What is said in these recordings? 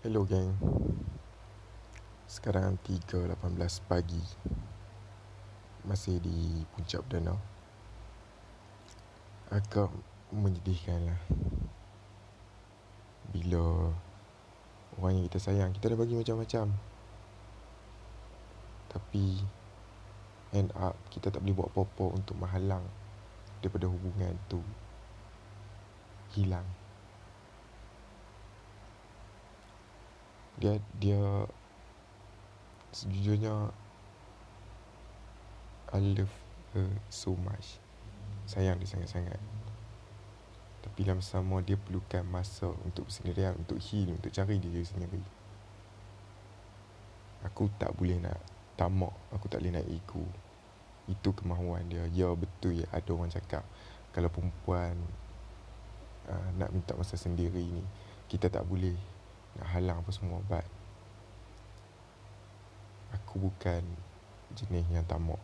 Hello geng. Sekarang 3.18 pagi. Masih di puncak danau Agak menyedihkan lah Bila Orang yang kita sayang Kita dah bagi macam-macam. Tapi End up Kita tak boleh buat apa-apa Untuk menghalang Daripada hubungan tu. Hilang dia dia sejujurnya I love her so much. Sayang dia sangat-sangat. Tapi dalam sama dia perlukan masa untuk bersendirian untuk heal untuk cari diri sendiri. Aku tak boleh nak tamak aku tak boleh nak ego itu kemahuan dia. Ya betul ya ada orang cakap kalau perempuan uh, nak minta masa sendiri ni kita tak boleh nak halang apa semua but aku bukan jenis yang tamak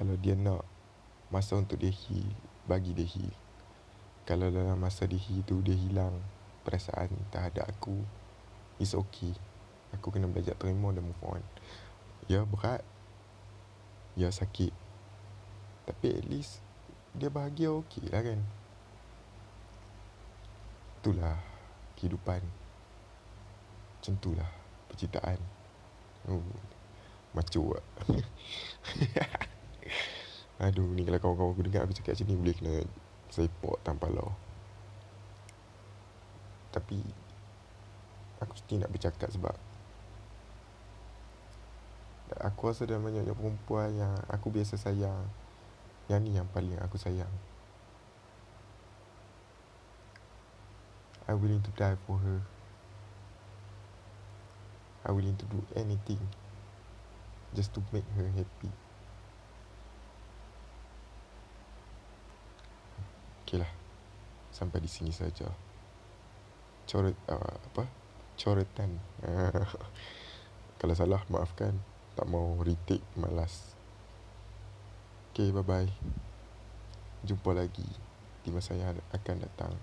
kalau dia nak masa untuk dia heal bagi dia heal. Kalau dalam masa dia heal tu dia hilang perasaan terhadap aku it's okay. Aku kena belajar terima dan move on. Ya berat. Ya sakit. Tapi at least dia bahagia okey lah kan? Itulah kehidupan. Macam itulah percintaan oh, macu lah aduh ni kalau kawan-kawan aku dengar aku cakap macam ni boleh kena sepok tanpa lo tapi aku mesti nak bercakap sebab aku rasa dalam banyaknya perempuan yang aku biasa sayang. Yang ni yang paling aku sayang I'm willing to die for her. I'm willing to do anything just to make her happy. Okay lah. Sampai di sini saja. Coret uh, apa? Coretan. Kalau salah maafkan. Tak mau retake malas. Okay, bye-bye. Jumpa lagi di masa yang akan datang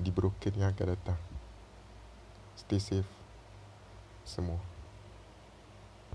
di broken yang akan datang. Stay safe semua.